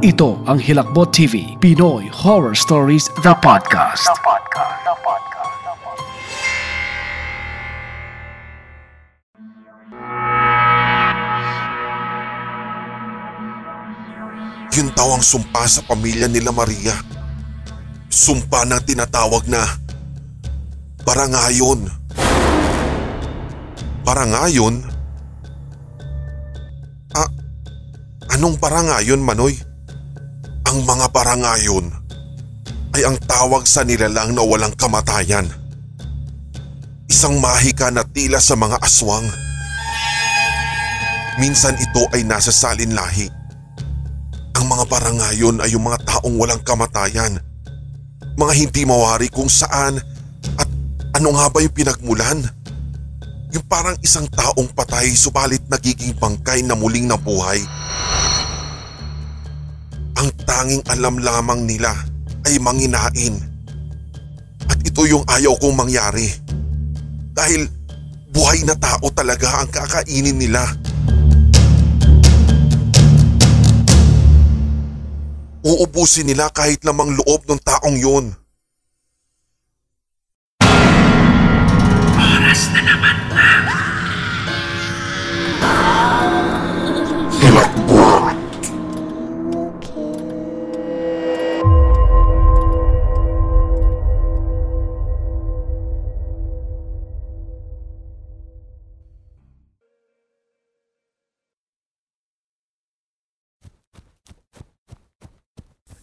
Ito ang Hilakbot TV, Pinoy Horror Stories, The Podcast. Yun daw ang sumpa sa pamilya nila Maria. Sumpa na tinatawag na barangayon. Barangayon? Ah, anong barangayon, Manoy? Ang mga barangayon ay ang tawag sa nilalang na walang kamatayan. Isang mahika na tila sa mga aswang. Minsan ito ay nasa salin lahi. Ang mga barangayon ay yung mga taong walang kamatayan. Mga hindi mawari kung saan at ano nga ba yung pinagmulan. Yung parang isang taong patay subalit nagiging bangkay na muling nabuhay. Ang tanging alam lamang nila ay manginain. At ito yung ayaw kong mangyari. Dahil buhay na tao talaga ang kakainin nila. Uubusin nila kahit lamang loob ng taong yun.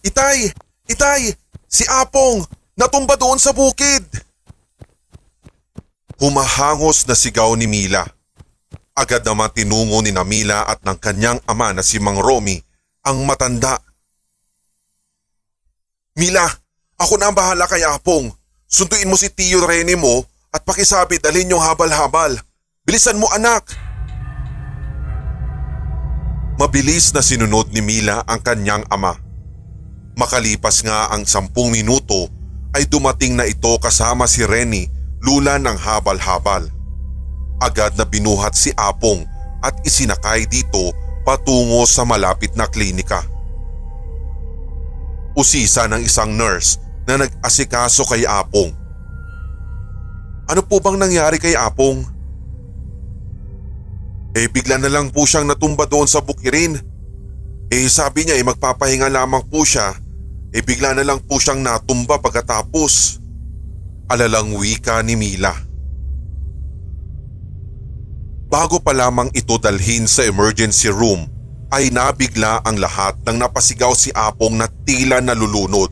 Itay! Itay! Si Apong! Natumba doon sa bukid! Humahangos na sigaw ni Mila. Agad naman tinungo ni Namila at ng kanyang ama na si Mang Romy ang matanda. Mila, ako na ang bahala kay Apong. Sunduin mo si Tio Rene mo at pakisabi dalhin yung habal-habal. Bilisan mo anak! Mabilis na sinunod ni Mila ang kanyang ama. Makalipas nga ang sampung minuto ay dumating na ito kasama si Renny lula ng habal-habal. Agad na binuhat si Apong at isinakay dito patungo sa malapit na klinika. Usisa ng isang nurse na nag-asikaso kay Apong. Ano po bang nangyari kay Apong? Eh bigla na lang po siyang natumba doon sa bukirin. Eh sabi niya eh magpapahinga lamang po siya e bigla na lang po siyang natumba pagkatapos. Alalang wika ni Mila. Bago pa lamang ito dalhin sa emergency room ay nabigla ang lahat nang napasigaw si Apong na tila nalulunod.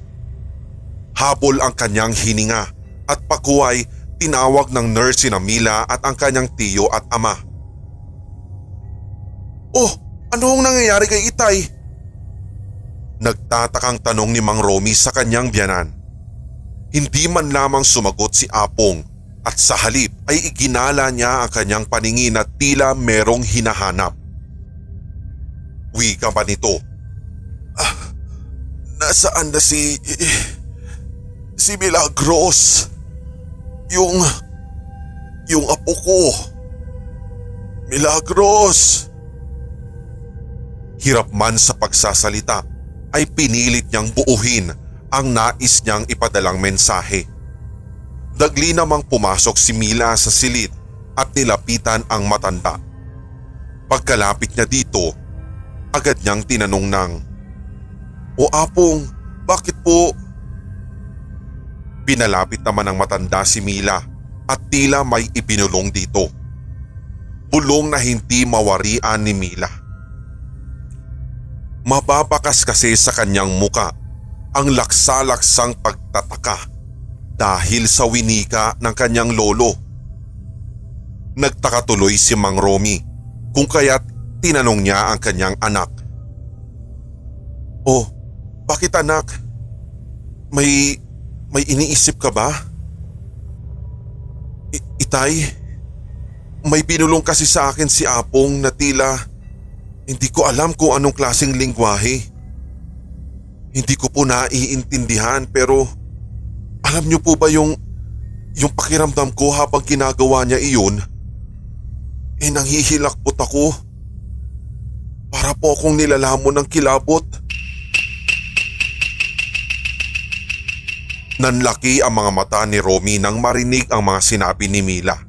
Habol ang kanyang hininga at pakuway tinawag ng nurse si Mila at ang kanyang tiyo at ama. Oh, ano ang nangyayari kay Itay? Nagtatakang tanong ni Mang Romy sa kanyang biyanan. Hindi man lamang sumagot si Apong at sa halip ay iginala niya ang kanyang paningin at tila merong hinahanap. Wika pa nito. Ah, nasaan na si... si Milagros? Yung... yung apo ko. Milagros! Hirap man sa pagsasalita ay pinilit niyang buuhin ang nais niyang ipadalang mensahe. Dagli namang pumasok si Mila sa silid at nilapitan ang matanda. Pagkalapit niya dito, agad niyang tinanong ng, O apong, bakit po? Pinalapit naman ng matanda si Mila at tila may ibinulong dito. Bulong na hindi mawarian ni Mila. Mababakas kasi sa kanyang muka ang laksalaksang pagtataka dahil sa winika ng kanyang lolo. Nagtaka tuloy si Mang Romy kung kaya't tinanong niya ang kanyang anak. Oh, bakit anak? May, may iniisip ka ba? I- itay, may binulong kasi sa akin si Apong na tila hindi ko alam kung anong klaseng lingwahe. Hindi ko po naiintindihan pero alam niyo po ba yung yung pakiramdam ko habang ginagawa niya iyon? Eh nanghihilakbot ako. Para po akong nilalamon ng kilabot. Nanlaki ang mga mata ni Romy nang marinig ang mga sinabi ni Mila.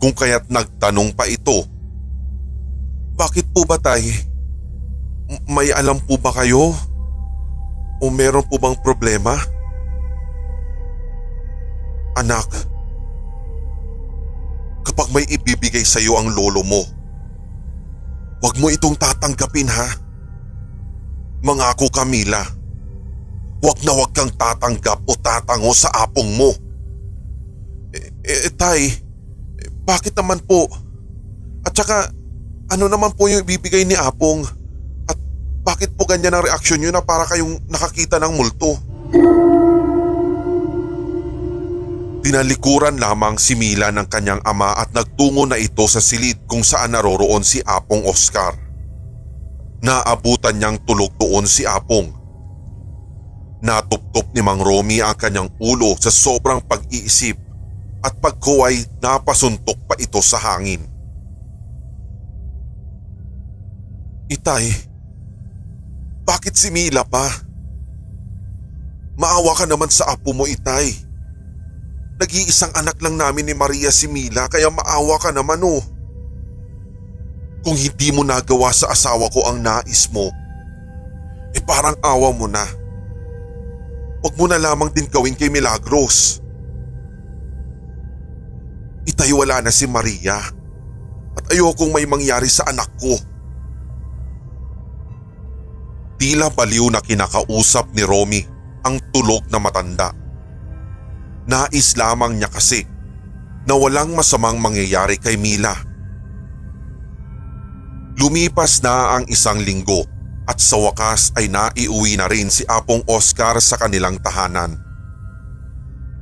Kung kaya't nagtanong pa ito bakit po ba tay? May alam po ba kayo? O meron po bang problema? Anak, kapag may ibibigay sa iyo ang lolo mo, huwag mo itong tatanggapin ha. Mangako ka Mila. Huwag na huwag kang tatanggap o tatango sa apong mo. Eh, eh tay, eh, bakit naman po? At saka, ano naman po yung ibibigay ni apong? At bakit po ganyan ang reaksyon nyo na para kayong nakakita ng multo? Tinalikuran lamang si Mila ng kanyang ama at nagtungo na ito sa silid kung saan naroroon si Apong Oscar. Naabutan niyang tulog doon si Apong. Natuptop ni Mang Romy ang kanyang ulo sa sobrang pag-iisip at pagkuway napasuntok pa ito sa hangin. Itay, bakit si Mila pa? Maawa ka naman sa apo mo, Itay. Nag-iisang anak lang namin ni Maria si Mila kaya maawa ka naman oh. Kung hindi mo nagawa sa asawa ko ang nais mo, eh parang awa mo na. Huwag mo na lamang din gawin kay Milagros. Itay wala na si Maria at ayokong may mangyari sa anak ko. Tila baliw na kinakausap ni Romy ang tulog na matanda. Nais lamang niya kasi na walang masamang mangyayari kay Mila. Lumipas na ang isang linggo at sa wakas ay naiuwi na rin si Apong Oscar sa kanilang tahanan.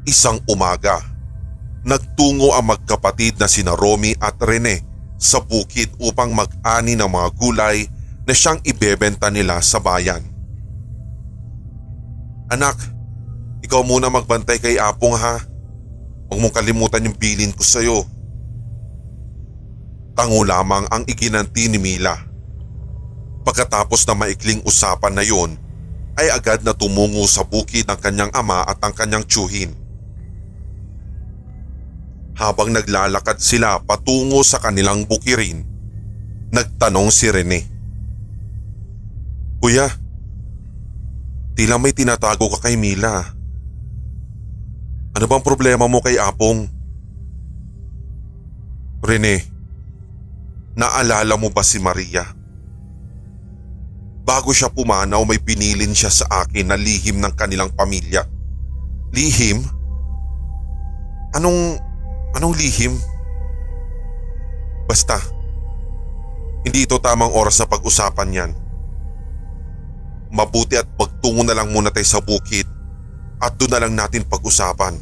Isang umaga, nagtungo ang magkapatid na sina Romy at Rene sa bukid upang mag-ani ng mga gulay na siyang ibebenta nila sa bayan. Anak, ikaw muna magbantay kay Apong ha. Huwag mong kalimutan yung bilin ko sa'yo. Tango lamang ang iginanti ni Mila. Pagkatapos na maikling usapan na yon, ay agad na tumungo sa bukid ng kanyang ama at ang kanyang tsuhin. Habang naglalakad sila patungo sa kanilang bukirin, nagtanong si Rene. Kuya, tila may tinatago ka kay Mila. Ano bang problema mo kay Apong? Rene, naalala mo ba si Maria? Bago siya pumanaw may pinilin siya sa akin na lihim ng kanilang pamilya. Lihim? Anong, anong lihim? Basta, hindi ito tamang oras sa pag-usapan yan. Mabuti at pagtungo na lang muna tayo sa bukid at doon na lang natin pag-usapan.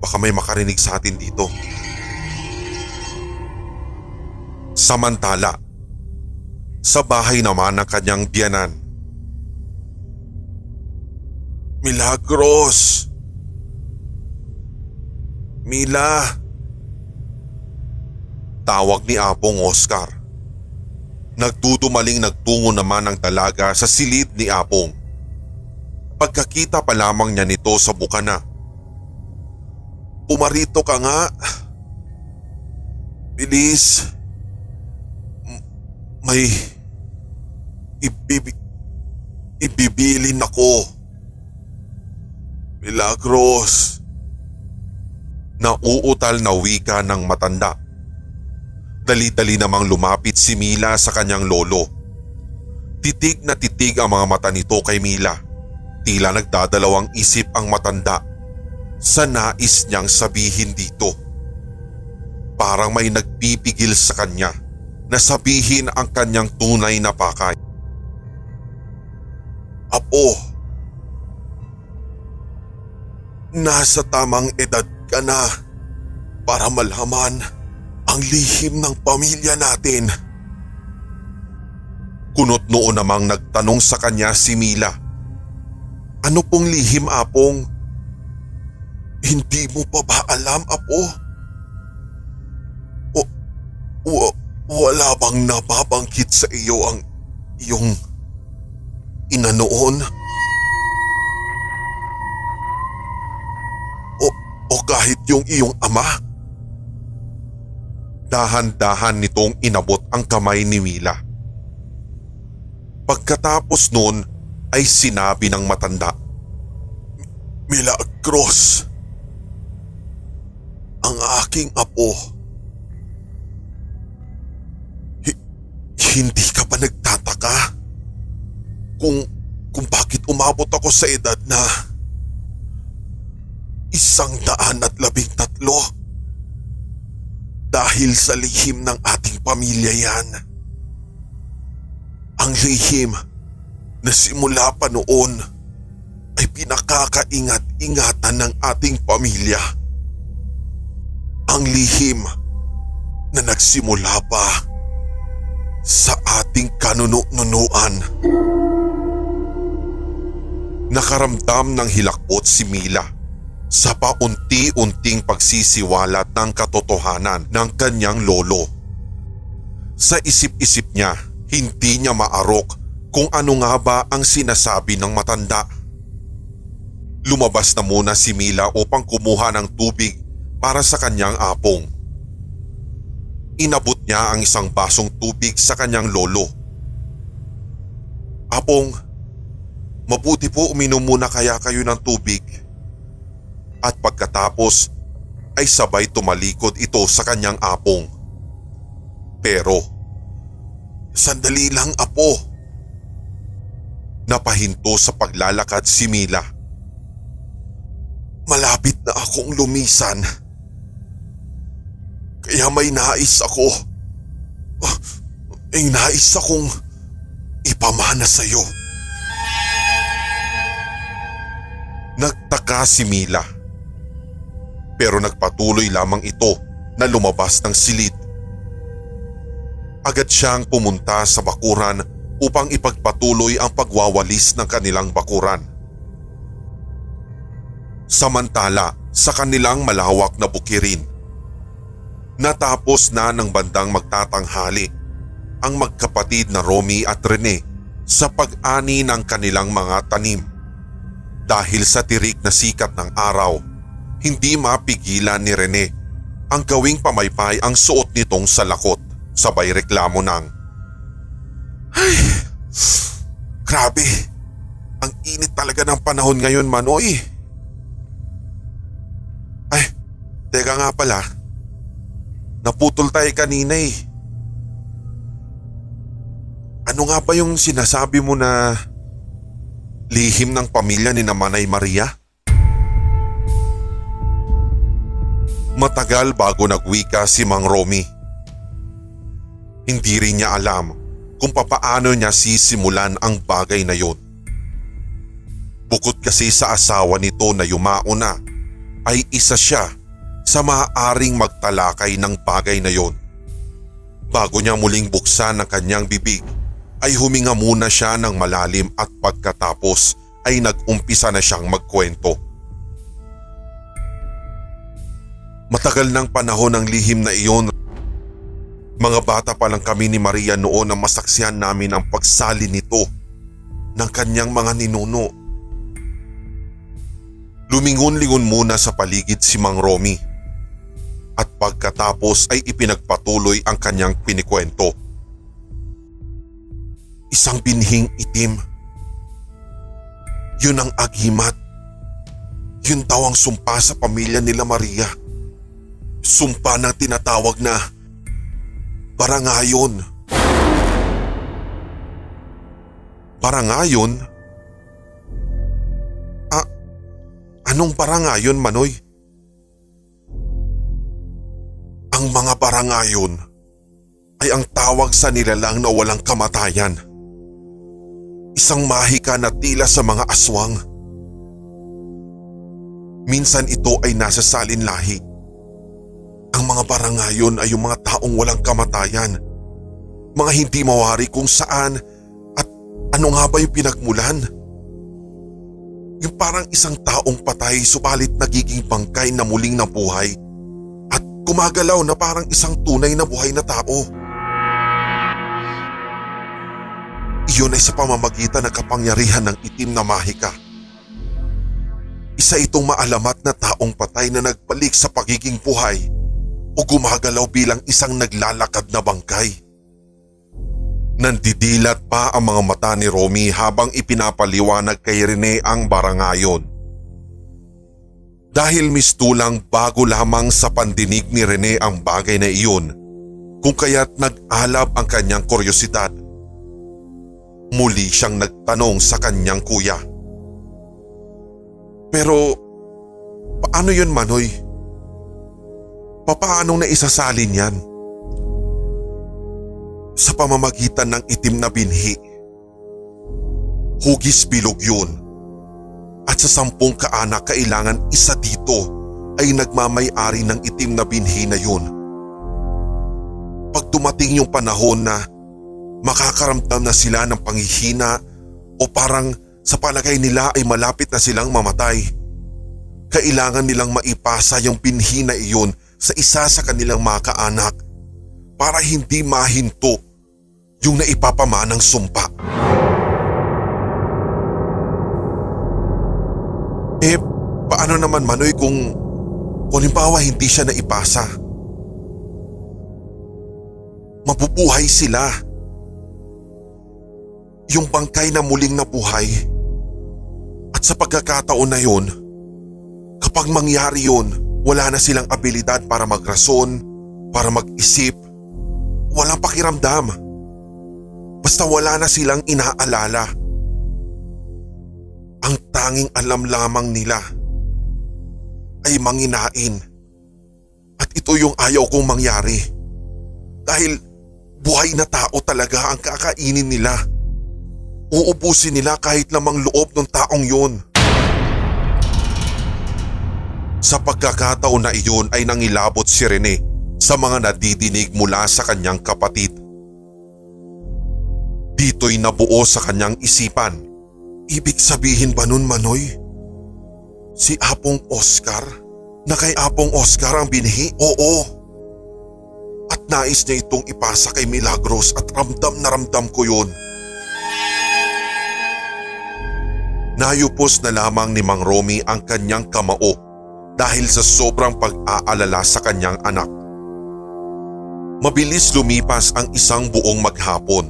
Baka may makarinig sa atin dito. Samantala, sa bahay naman ng kanyang biyanan. Milagros! Mila! Tawag ni Apong Oscar. Nagdudumaling nagtungo naman ang dalaga sa silid ni Apong. Pagkakita pa lamang niya nito sa bukana. Pumarito ka nga. Bilis. M- May ibibi ibibilin ako. Milagros. Nauutal na wika ng matanda. Dali-dali namang lumapit si Mila sa kanyang lolo. Titig na titig ang mga mata nito kay Mila. Tila nagdadalawang isip ang matanda sa nais niyang sabihin dito. Parang may nagpipigil sa kanya na sabihin ang kanyang tunay na pakay. Apo, nasa tamang edad ka na para malaman ang lihim ng pamilya natin. Kunot noon namang nagtanong sa kanya si Mila. Ano pong lihim, Apong? Hindi mo pa ba alam, Apo? O, wa- wala bang nababanggit sa iyo ang iyong ina noon? o kahit yung iyong ama. Dahan-dahan nitong inabot ang kamay ni Mila. Pagkatapos noon ay sinabi ng matanda, Milagros, ang aking apo. Hi- hindi ka ba nagtataka kung, kung bakit umabot ako sa edad na isang daan at labing tatlo? Dahil sa lihim ng ating pamilya yan. Ang lihim na simula pa noon ay pinakakaingat-ingatan ng ating pamilya. Ang lihim na nagsimula pa sa ating kanuno-nunuan. Nakaramdam ng hilakbot si Mila sa paunti-unting pagsisiwalat ng katotohanan ng kanyang lolo. Sa isip-isip niya, hindi niya maarok kung ano nga ba ang sinasabi ng matanda. Lumabas na muna si Mila upang kumuha ng tubig para sa kanyang apong. Inabot niya ang isang basong tubig sa kanyang lolo. Apong, mabuti po uminom muna kaya kayo ng tubig. At pagkatapos ay sabay tumalikod ito sa kanyang apong. Pero, sandali lang apo. Napahinto sa paglalakad si Mila. Malapit na akong lumisan. Kaya may nais ako. May nais akong ipamana sa'yo. Nagtaka si Mila. Pero nagpatuloy lamang ito na lumabas ng silid. Agad siyang pumunta sa bakuran upang ipagpatuloy ang pagwawalis ng kanilang bakuran. Samantala sa kanilang malawak na bukirin, natapos na ng bandang magtatanghali ang magkapatid na Romy at Rene sa pag-ani ng kanilang mga tanim. Dahil sa tirik na sikat ng araw, hindi mapigilan ni Rene ang gawing pamaypay ang suot nitong salakot sabay reklamo ng Ay, grabe, ang init talaga ng panahon ngayon Manoy. Ay, teka nga pala, naputol tayo kanina eh. Ano nga ba yung sinasabi mo na lihim ng pamilya ni Namanay Maria? Matagal bago nagwika si Mang Romy. Hindi rin niya alam kung papaano niya sisimulan ang bagay na yon. Bukod kasi sa asawa nito na yumao na, ay isa siya sa maaaring magtalakay ng bagay na yon. Bago niya muling buksan ang kanyang bibig, ay huminga muna siya ng malalim at pagkatapos ay nag-umpisa na siyang magkwento. Matagal ng panahon ng lihim na iyon. Mga bata pa lang kami ni Maria noon na masaksihan namin ang pagsali nito ng kanyang mga ninuno. Lumingon-lingon muna sa paligid si Mang Romy at pagkatapos ay ipinagpatuloy ang kanyang pinikwento. Isang binhing itim. Yun ang agimat. Yun daw ang sumpa sa pamilya nila Maria. Sumpa na tinatawag na barangayon. Barangayon? Ah, anong barangayon, Manoy? Ang mga barangayon ay ang tawag sa nilalang na walang kamatayan. Isang mahika na tila sa mga aswang. Minsan ito ay nasa salin lahi. Ang mga barangayon ay yung mga taong walang kamatayan. Mga hindi mawari kung saan at ano nga ba yung pinagmulan. Yung parang isang taong patay subalit nagiging bangkay na muling nabuhay at gumagalaw na parang isang tunay na buhay na tao. Iyon ay sa pamamagitan ng kapangyarihan ng itim na mahika. Isa itong maalamat na taong patay na nagbalik sa pagiging buhay o gumagalaw bilang isang naglalakad na bangkay. Nandidilat pa ang mga mata ni Romy habang ipinapaliwanag kay Rene ang barangayon. Dahil mistulang bago lamang sa pandinig ni Rene ang bagay na iyon, kung kaya't nag-alab ang kanyang kuryosidad. Muli siyang nagtanong sa kanyang kuya. Pero paano yun Manoy? Papaanong naisasalin yan? Sa pamamagitan ng itim na binhi. Hugis bilog yun. At sa sampung kaanak kailangan isa dito ay nagmamay-ari ng itim na binhi na yun. Pag dumating yung panahon na makakaramdam na sila ng panghihina o parang sa palagay nila ay malapit na silang mamatay. Kailangan nilang maipasa yung binhi na iyon sa isa sa kanilang mga kaanak para hindi mahinto yung naipapamanang sumpa. Eh, paano naman Manoy kung kung halimbawa hindi siya naipasa? Mabubuhay sila. Yung bangkay na muling nabuhay at sa pagkakataon na yun, kapag mangyari yun, wala na silang abilidad para magrason, para mag-isip, walang pakiramdam. Basta wala na silang inaalala. Ang tanging alam lamang nila ay manginain. At ito yung ayaw kong mangyari. Dahil buhay na tao talaga ang kakainin nila. Uubusin nila kahit lamang loob ng taong yun. Sa pagkakataon na iyon ay nangilabot si Rene sa mga nadidinig mula sa kanyang kapatid. Dito'y nabuo sa kanyang isipan. Ibig sabihin ba nun Manoy? Si Apong Oscar? Na kay Apong Oscar ang binhi? Oo. At nais niya itong ipasa kay Milagros at ramdam na ramdam ko yun. Nayupos na lamang ni Mang Romy ang kanyang kamao dahil sa sobrang pag-aalala sa kanyang anak. Mabilis lumipas ang isang buong maghapon.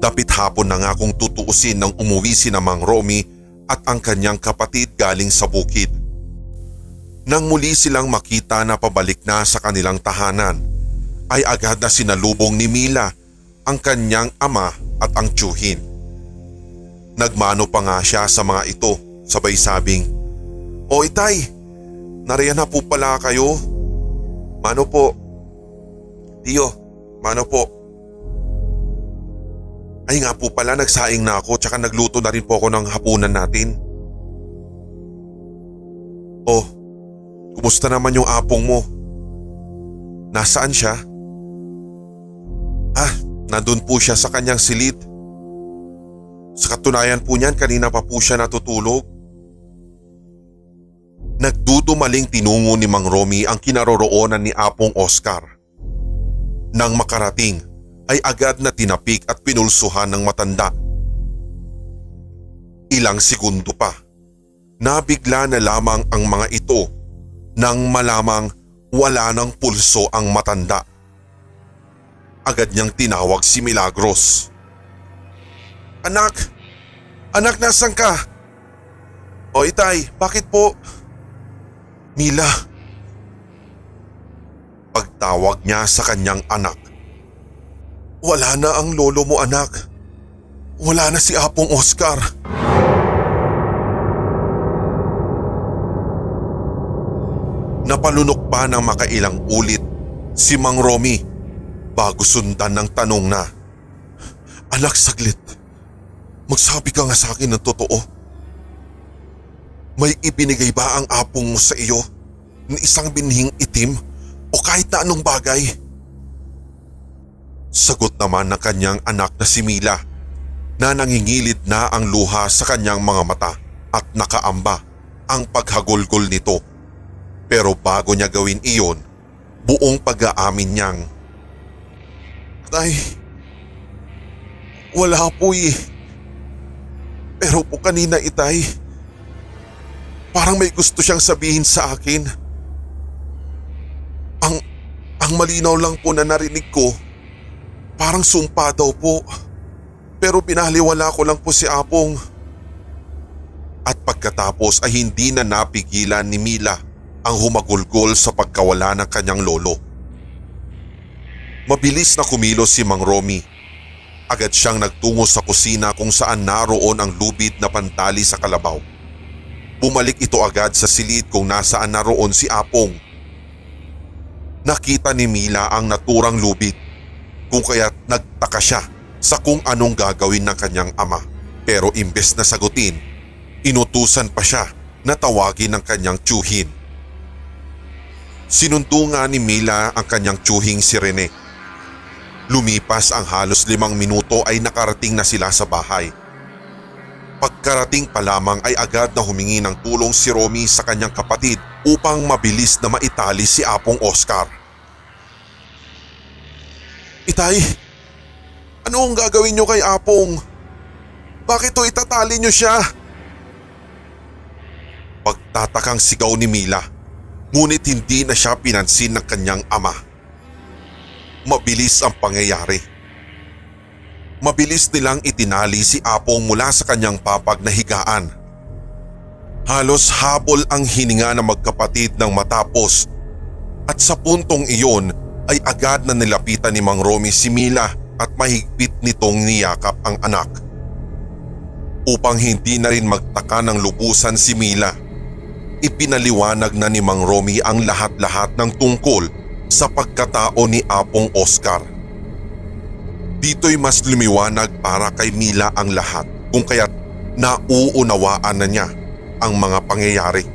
Dapit hapon na nga kung tutuusin nang umuwi si na Mang Romy at ang kanyang kapatid galing sa bukid. Nang muli silang makita na pabalik na sa kanilang tahanan, ay agad na sinalubong ni Mila ang kanyang ama at ang tsuhin. Nagmano pa nga siya sa mga ito sabay sabing, O itay, nariyan na po pala kayo. Mano po? Tiyo, mano po? Ay nga po pala nagsaing na ako tsaka nagluto na rin po ako ng hapunan natin. Oh, kumusta naman yung apong mo? Nasaan siya? Ah, nandun po siya sa kanyang silid. Sa katunayan po niyan kanina pa po siya natutulog. Nagdudumaling tinungo ni Mang Romy ang kinaroroonan ni Apong Oscar. Nang makarating ay agad na tinapik at pinulsuhan ng matanda. Ilang segundo pa, nabigla na lamang ang mga ito nang malamang wala ng pulso ang matanda. Agad niyang tinawag si Milagros. Anak! Anak, nasan ka? O itay, bakit po? Mila. Pagtawag niya sa kanyang anak. Wala na ang lolo mo anak. Wala na si Apong Oscar. Napalunok pa ng makailang ulit si Mang Romy bago sundan ng tanong na, Anak saglit, Magsabi ka nga sa akin ng totoo. May ibinigay ba ang apong mo sa iyo ng isang binhing itim o kahit na anong bagay? Sagot naman ng kanyang anak na si Mila na nangingilid na ang luha sa kanyang mga mata at nakaamba ang paghagulgol nito. Pero bago niya gawin iyon, buong pag-aamin niyang, Tay, wala po eh. Pero po kanina itay, Parang may gusto siyang sabihin sa akin. Ang, ang malinaw lang po na narinig ko, parang sumpa daw po. Pero pinahaliwala ko lang po si Apong. At pagkatapos ay hindi na napigilan ni Mila ang humagulgol sa pagkawala ng kanyang lolo. Mabilis na kumilos si Mang Romy. Agad siyang nagtungo sa kusina kung saan naroon ang lubid na pantali sa kalabaw. Bumalik ito agad sa silid kung nasaan naroon si Apong. Nakita ni Mila ang naturang lubid kung kaya't nagtaka siya sa kung anong gagawin ng kanyang ama. Pero imbes na sagutin, inutusan pa siya na tawagin ng kanyang tsuhin. Sinundo nga ni Mila ang kanyang tsuhing si Rene. Lumipas ang halos limang minuto ay nakarating na sila sa bahay. Pagkarating pa lamang ay agad na humingi ng tulong si Romy sa kanyang kapatid upang mabilis na maitali si Apong Oscar. Itay, ano ang gagawin niyo kay Apong? Bakit to itatali niyo siya? Pagtatakang sigaw ni Mila, ngunit hindi na siya pinansin ng kanyang ama. Mabilis ang pangyayari mabilis nilang itinali si Apong mula sa kanyang papag na higaan. Halos habol ang hininga ng magkapatid ng matapos at sa puntong iyon ay agad na nilapitan ni Mang Romy si Mila at mahigpit nitong niyakap ang anak. Upang hindi na rin magtaka ng lubusan si Mila, ipinaliwanag na ni Mang Romy ang lahat-lahat ng tungkol sa pagkatao ni Apong Oscar. Dito'y mas lumiwanag para kay Mila ang lahat kung kaya't nauunawaan na niya ang mga pangyayari.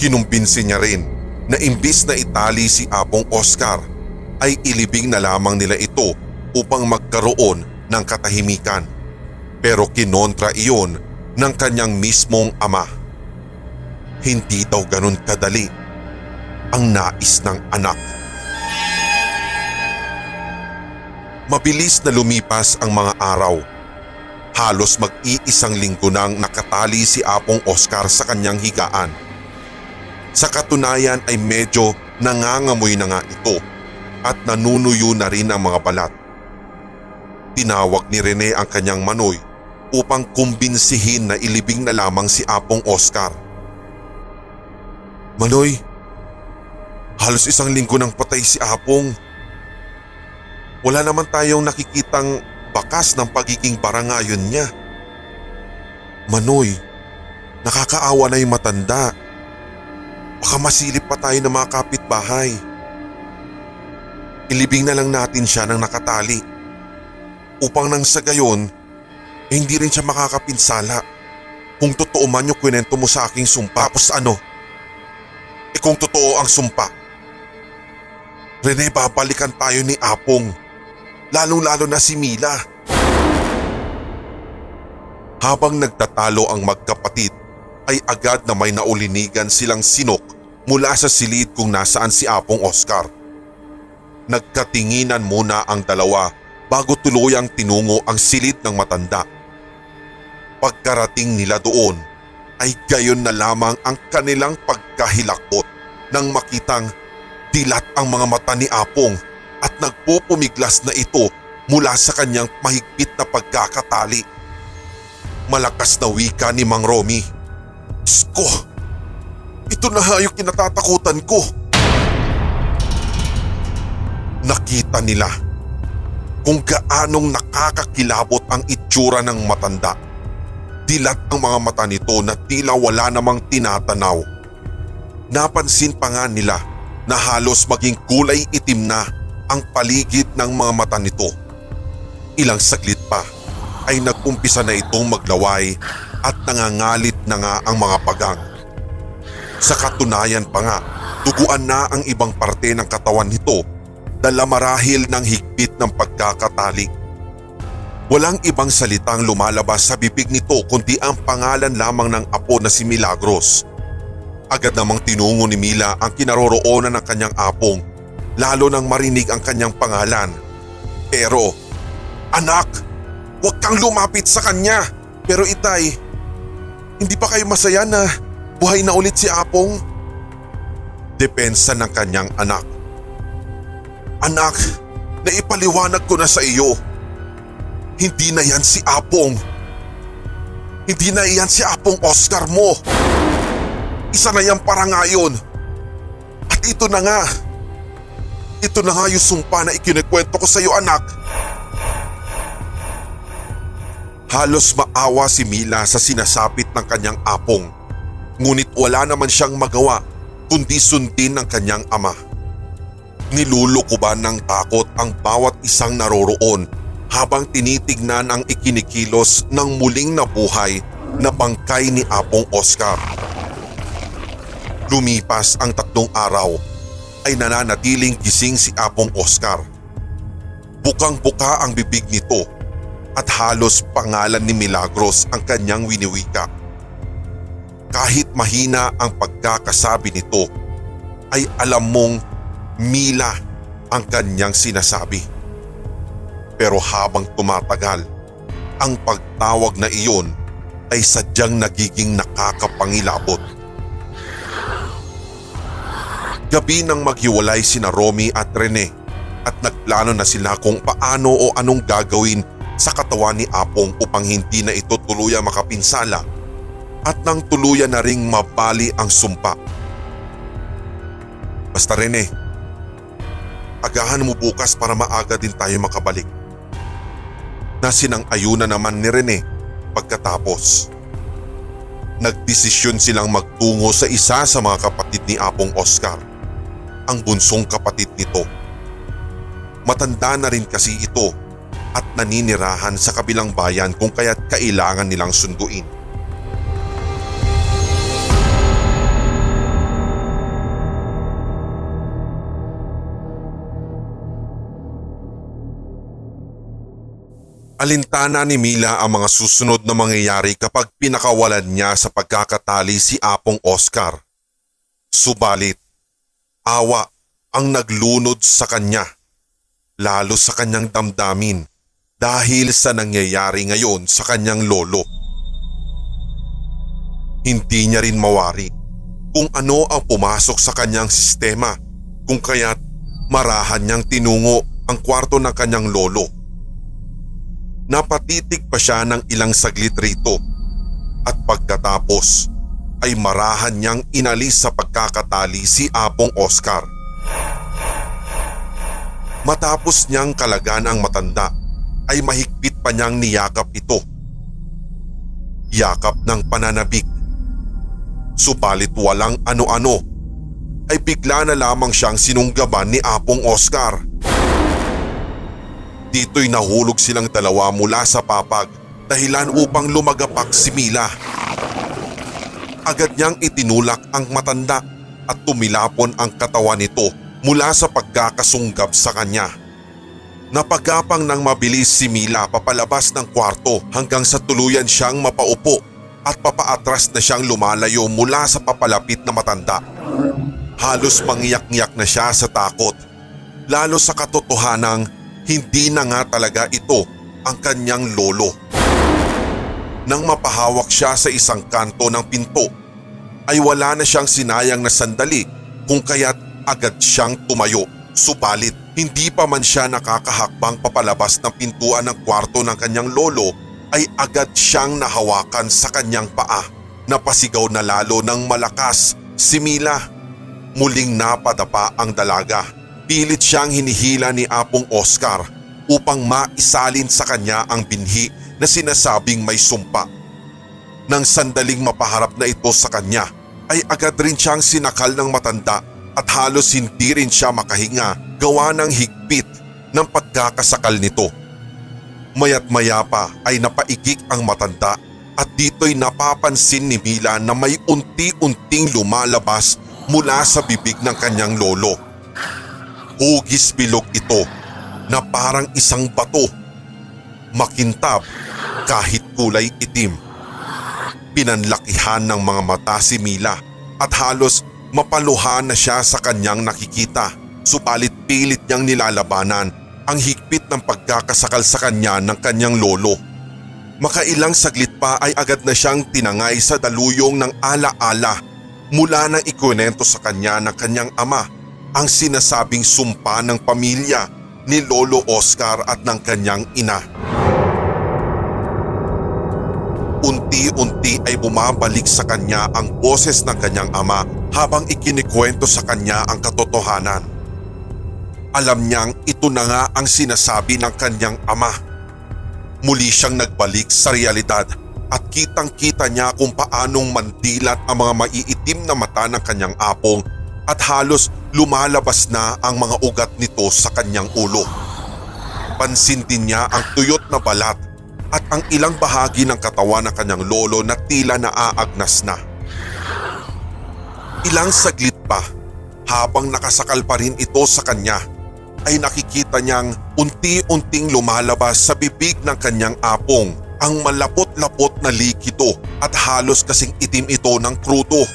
Kinumbinsi niya rin na imbis na itali si Apong Oscar ay ilibing na lamang nila ito upang magkaroon ng katahimikan. Pero kinontra iyon ng kanyang mismong ama. Hindi daw ganun kadali ang nais ng anak. Mabilis na lumipas ang mga araw. Halos mag-iisang linggo nang nakatali si Apong Oscar sa kanyang higaan. Sa katunayan ay medyo nangangamoy na nga ito at nanunuyo na rin ang mga balat. Tinawag ni Rene ang kanyang manoy upang kumbinsihin na ilibing na lamang si Apong Oscar. Manoy, halos isang linggo nang patay si Apong. Wala naman tayong nakikitang bakas ng pagiging parangayon niya. Manoy, nakakaawa na yung matanda. Baka masilip pa tayo ng mga kapitbahay. Ilibing na lang natin siya ng nakatali. Upang nang sa gayon, eh hindi rin siya makakapinsala. Kung totoo man yung kwento mo sa aking sumpa, tapos ano? Eh kung totoo ang sumpa, Rene babalikan tayo ni Apong lalong-lalo na si Mila. Habang nagtatalo ang magkapatid ay agad na may naulinigan silang sinok mula sa silid kung nasaan si Apong Oscar. Nagkatinginan muna ang dalawa bago tuluyang tinungo ang silid ng matanda. Pagkarating nila doon ay gayon na lamang ang kanilang pagkahilakot nang makitang dilat ang mga mata ni Apong at nagpupumiglas na ito mula sa kanyang mahigpit na pagkakatali. Malakas na wika ni Mang Romy. Sko! Ito na hayok kinatatakutan ko. Nakita nila kung gaanong nakakakilabot ang itsura ng matanda. Dilat ang mga mata nito na tila wala namang tinatanaw. Napansin pa nga nila na halos maging kulay itim na ang paligid ng mga mata nito. Ilang saglit pa ay nag-umpisa na itong maglaway at nangangalit na nga ang mga pagang. Sa katunayan pa nga, duguan na ang ibang parte ng katawan nito dala marahil ng higpit ng pagkakatali. Walang ibang salitang lumalabas sa bibig nito kundi ang pangalan lamang ng apo na si Milagros. Agad namang tinungo ni Mila ang kinaroroonan ng kanyang apong lalo nang marinig ang kanyang pangalan. Pero, anak, huwag kang lumapit sa kanya. Pero itay, hindi pa kayo masaya na Nabuhay na ulit si Apong. Depensa ng kanyang anak. Anak, naipaliwanag ko na sa iyo. Hindi na yan si Apong. Hindi na yan si Apong Oscar mo. Isa na yan para ngayon. At ito na nga. Ito na nga yung sumpa na ikinikwento ko sa iyo anak. Halos maawa si Mila sa sinasapit ng kanyang apong. Ngunit wala naman siyang magawa kundi sundin ng kanyang ama. Nilulukuban ng takot ang bawat isang naroroon habang tinitignan ang ikinikilos ng muling nabuhay na bangkay ni Apong Oscar. Lumipas ang tatlong araw ay nananatiling gising si Apong Oscar. Bukang-buka ang bibig nito at halos pangalan ni Milagros ang kanyang winiwika. Kahit mahina ang pagkakasabi nito ay alam mong Mila ang kanyang sinasabi. Pero habang tumatagal, ang pagtawag na iyon ay sadyang nagiging nakakapangilabot. Gabi nang maghiwalay sina Romy at Rene at nagplano na sila kung paano o anong gagawin sa katawan ni Apong upang hindi na ito tuluyang makapinsala at nang tuluyan na ring mabali ang sumpa. Basta Rene, agahan mo bukas para maaga din tayo makabalik. Nasinang ayuna naman ni Rene pagkatapos. Nagdesisyon silang magtungo sa isa sa mga kapatid ni Apong Oscar, ang bunsong kapatid nito. Matanda na rin kasi ito at naninirahan sa kabilang bayan kung kaya't kailangan nilang sunduin. Alintana ni Mila ang mga susunod na mangyayari kapag pinakawalan niya sa pagkakatali si Apong Oscar. Subalit, awa ang naglunod sa kanya, lalo sa kanyang damdamin dahil sa nangyayari ngayon sa kanyang lolo. Hindi niya rin mawari kung ano ang pumasok sa kanyang sistema kung kaya't marahan niyang tinungo ang kwarto ng kanyang lolo Napatitig pa siya ng ilang saglit rito at pagkatapos ay marahan niyang inalis sa pagkakatali si Apong Oscar. Matapos niyang kalagan ang matanda ay mahigpit pa niyang niyakap ito. Yakap ng pananabik. Subalit walang ano-ano ay bigla na lamang siyang sinunggaban ni Apong Oscar. Dito'y nahulog silang dalawa mula sa papag dahilan upang lumagapak si Mila. Agad niyang itinulak ang matanda at tumilapon ang katawan nito mula sa pagkakasunggab sa kanya. Napagapang ng mabilis si Mila papalabas ng kwarto hanggang sa tuluyan siyang mapaupo at papaatras na siyang lumalayo mula sa papalapit na matanda. Halos mangiyak-ngiyak na siya sa takot lalo sa katotohanang hindi na nga talaga ito ang kanyang lolo. Nang mapahawak siya sa isang kanto ng pinto, ay wala na siyang sinayang na sandali kung kaya't agad siyang tumayo. Subalit hindi pa man siya nakakahakbang papalabas ng pintuan ng kwarto ng kanyang lolo ay agad siyang nahawakan sa kanyang paa. Napasigaw na lalo ng malakas si Mila. Muling napadapa ang dalaga Pilit siyang hinihila ni Apong Oscar upang maisalin sa kanya ang binhi na sinasabing may sumpa. Nang sandaling mapaharap na ito sa kanya ay agad rin siyang sinakal ng matanda at halos hindi rin siya makahinga gawa ng higpit ng pagkakasakal nito. Mayat maya pa ay napaigik ang matanda at dito'y napapansin ni Mila na may unti-unting lumalabas mula sa bibig ng kanyang lolo. Hugis bilog ito na parang isang bato. Makintab kahit kulay itim. Pinanlakihan ng mga mata si Mila at halos mapaluhan na siya sa kanyang nakikita. Subalit pilit niyang nilalabanan ang higpit ng pagkakasakal sa kanya ng kanyang lolo. Makailang saglit pa ay agad na siyang tinangay sa daluyong ng ala-ala mula nang ikunento sa kanya ng kanyang ama ang sinasabing sumpa ng pamilya ni Lolo Oscar at ng kanyang ina. Unti-unti ay bumabalik sa kanya ang boses ng kanyang ama habang ikinikwento sa kanya ang katotohanan. Alam niyang ito na nga ang sinasabi ng kanyang ama. Muli siyang nagbalik sa realidad at kitang kita niya kung paanong mandilat ang mga maiitim na mata ng kanyang apong at halos lumalabas na ang mga ugat nito sa kanyang ulo. Pansin din niya ang tuyot na balat at ang ilang bahagi ng katawan ng kanyang lolo na tila naaagnas na. Ilang saglit pa habang nakasakal pa rin ito sa kanya ay nakikita niyang unti-unting lumalabas sa bibig ng kanyang apong ang malapot-lapot na likido at halos kasing itim ito ng krudo.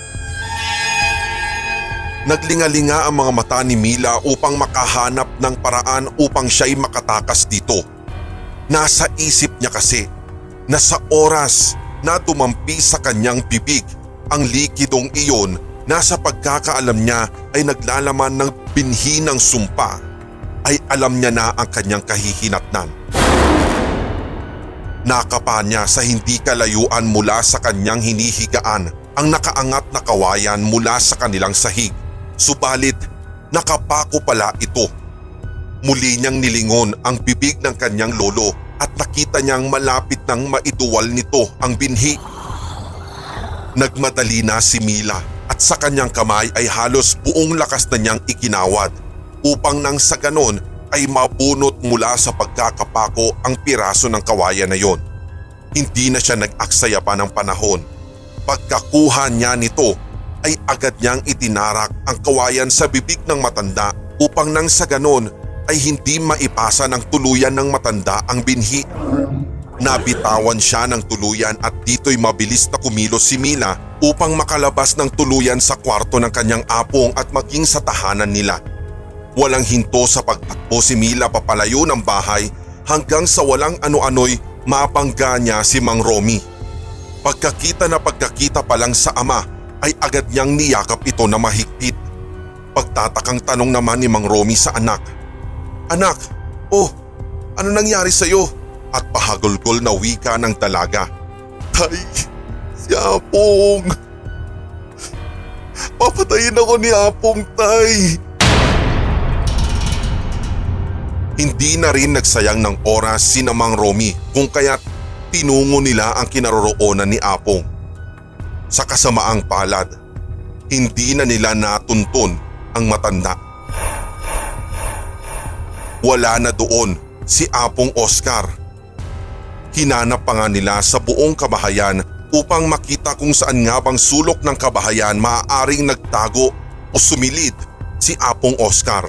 Naglingalinga ang mga mata ni Mila upang makahanap ng paraan upang siya'y makatakas dito. Nasa isip niya kasi na sa oras na tumampi sa kanyang bibig ang likidong iyon na sa pagkakaalam niya ay naglalaman ng binhi ng sumpa ay alam niya na ang kanyang kahihinatnan. Nakapa niya sa hindi kalayuan mula sa kanyang hinihigaan ang nakaangat na kawayan mula sa kanilang sahig. Subalit nakapako pala ito. Muli niyang nilingon ang bibig ng kanyang lolo at nakita niyang malapit nang maiduwal nito ang binhi. Nagmadali na si Mila at sa kanyang kamay ay halos buong lakas na niyang ikinawad upang nang sa ganon ay mabunot mula sa pagkakapako ang piraso ng kawayan na yon. Hindi na siya nag-aksaya pa ng panahon. Pagkakuha niya nito ay agad niyang itinarak ang kawayan sa bibig ng matanda upang nang sa ganon ay hindi maipasa ng tuluyan ng matanda ang binhi. Nabitawan siya ng tuluyan at dito'y mabilis na kumilos si Mila upang makalabas ng tuluyan sa kwarto ng kanyang apong at maging sa tahanan nila. Walang hinto sa pagtakbo si Mila papalayo ng bahay hanggang sa walang ano-ano'y mapangga niya si Mang Romy. Pagkakita na pagkakita pa lang sa ama ay agad niyang niyakap ito na mahigpit. Pagtatakang tanong naman ni Mang Romy sa anak. Anak, oh, ano nangyari sa iyo? At pahagulgol na wika ng dalaga. Tay, si Apong. Papatayin ako ni Apong, tay. Hindi na rin nagsayang ng oras si Namang Romy kung kaya't tinungo nila ang kinaroroonan ni Apong. Sa kasamaang palad, hindi na nila natuntun ang matanda. Wala na doon si Apong Oscar. Hinanap pa nga nila sa buong kabahayan upang makita kung saan nga bang sulok ng kabahayan maaaring nagtago o sumilid si Apong Oscar.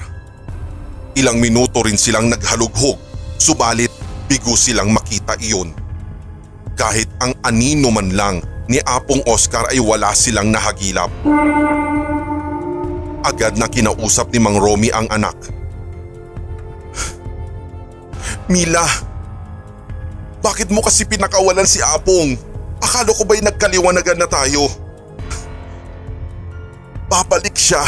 Ilang minuto rin silang naghalughog subalit bigo silang makita iyon. Kahit ang anino man lang ni Apong Oscar ay wala silang nahagilap. Agad na kinausap ni Mang Romy ang anak. Mila, bakit mo kasi pinakawalan si Apong? Akala ko ba'y nagkaliwanagan na tayo? Babalik siya.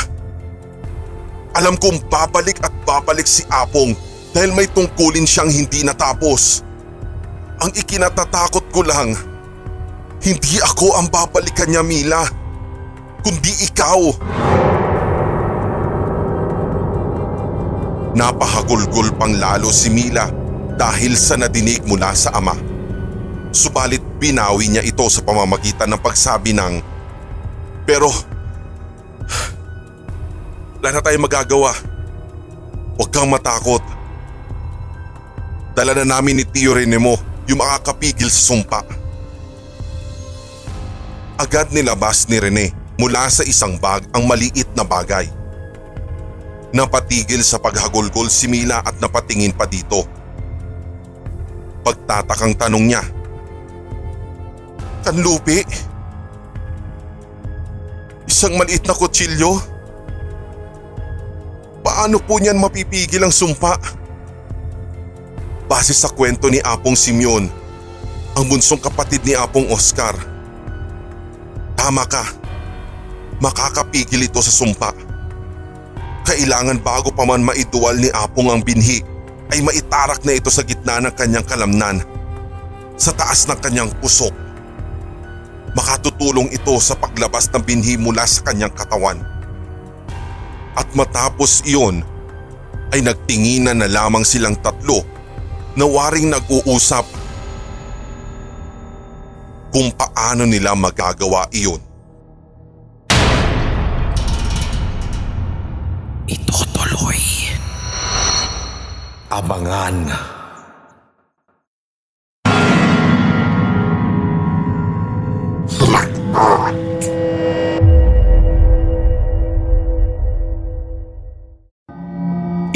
Alam kong babalik at babalik si Apong dahil may tungkulin siyang hindi natapos. Ang ikinatatakot ko lang, hindi ako ang babalikan niya Mila, kundi ikaw. Napahagulgol pang lalo si Mila dahil sa nadinig mula sa ama. Subalit binawi niya ito sa pamamagitan ng pagsabi ng Pero wala na tayong magagawa. Huwag kang matakot. Dala na namin ni Tio Rene mo yung makakapigil sa sumpa. Agad nilabas ni Rene mula sa isang bag ang maliit na bagay. Napatigil sa paghagulgol si Mila at napatingin pa dito. Pagtatakang tanong niya. Kanlupi? Isang maliit na kutsilyo? Paano po niyan mapipigil ang sumpa? Base sa kwento ni Apong Simeon, ang bunsong kapatid ni Apong Oscar. Tama ka. makakapigil ito sa sumpa. Kailangan bago pa man maiduwal ni Apong ang binhi ay maitarak na ito sa gitna ng kanyang kalamnan, sa taas ng kanyang pusok. Makatutulong ito sa paglabas ng binhi mula sa kanyang katawan. At matapos iyon ay nagtinginan na lamang silang tatlo na waring nag-uusap kung paano nila magagawa iyon. Abangan.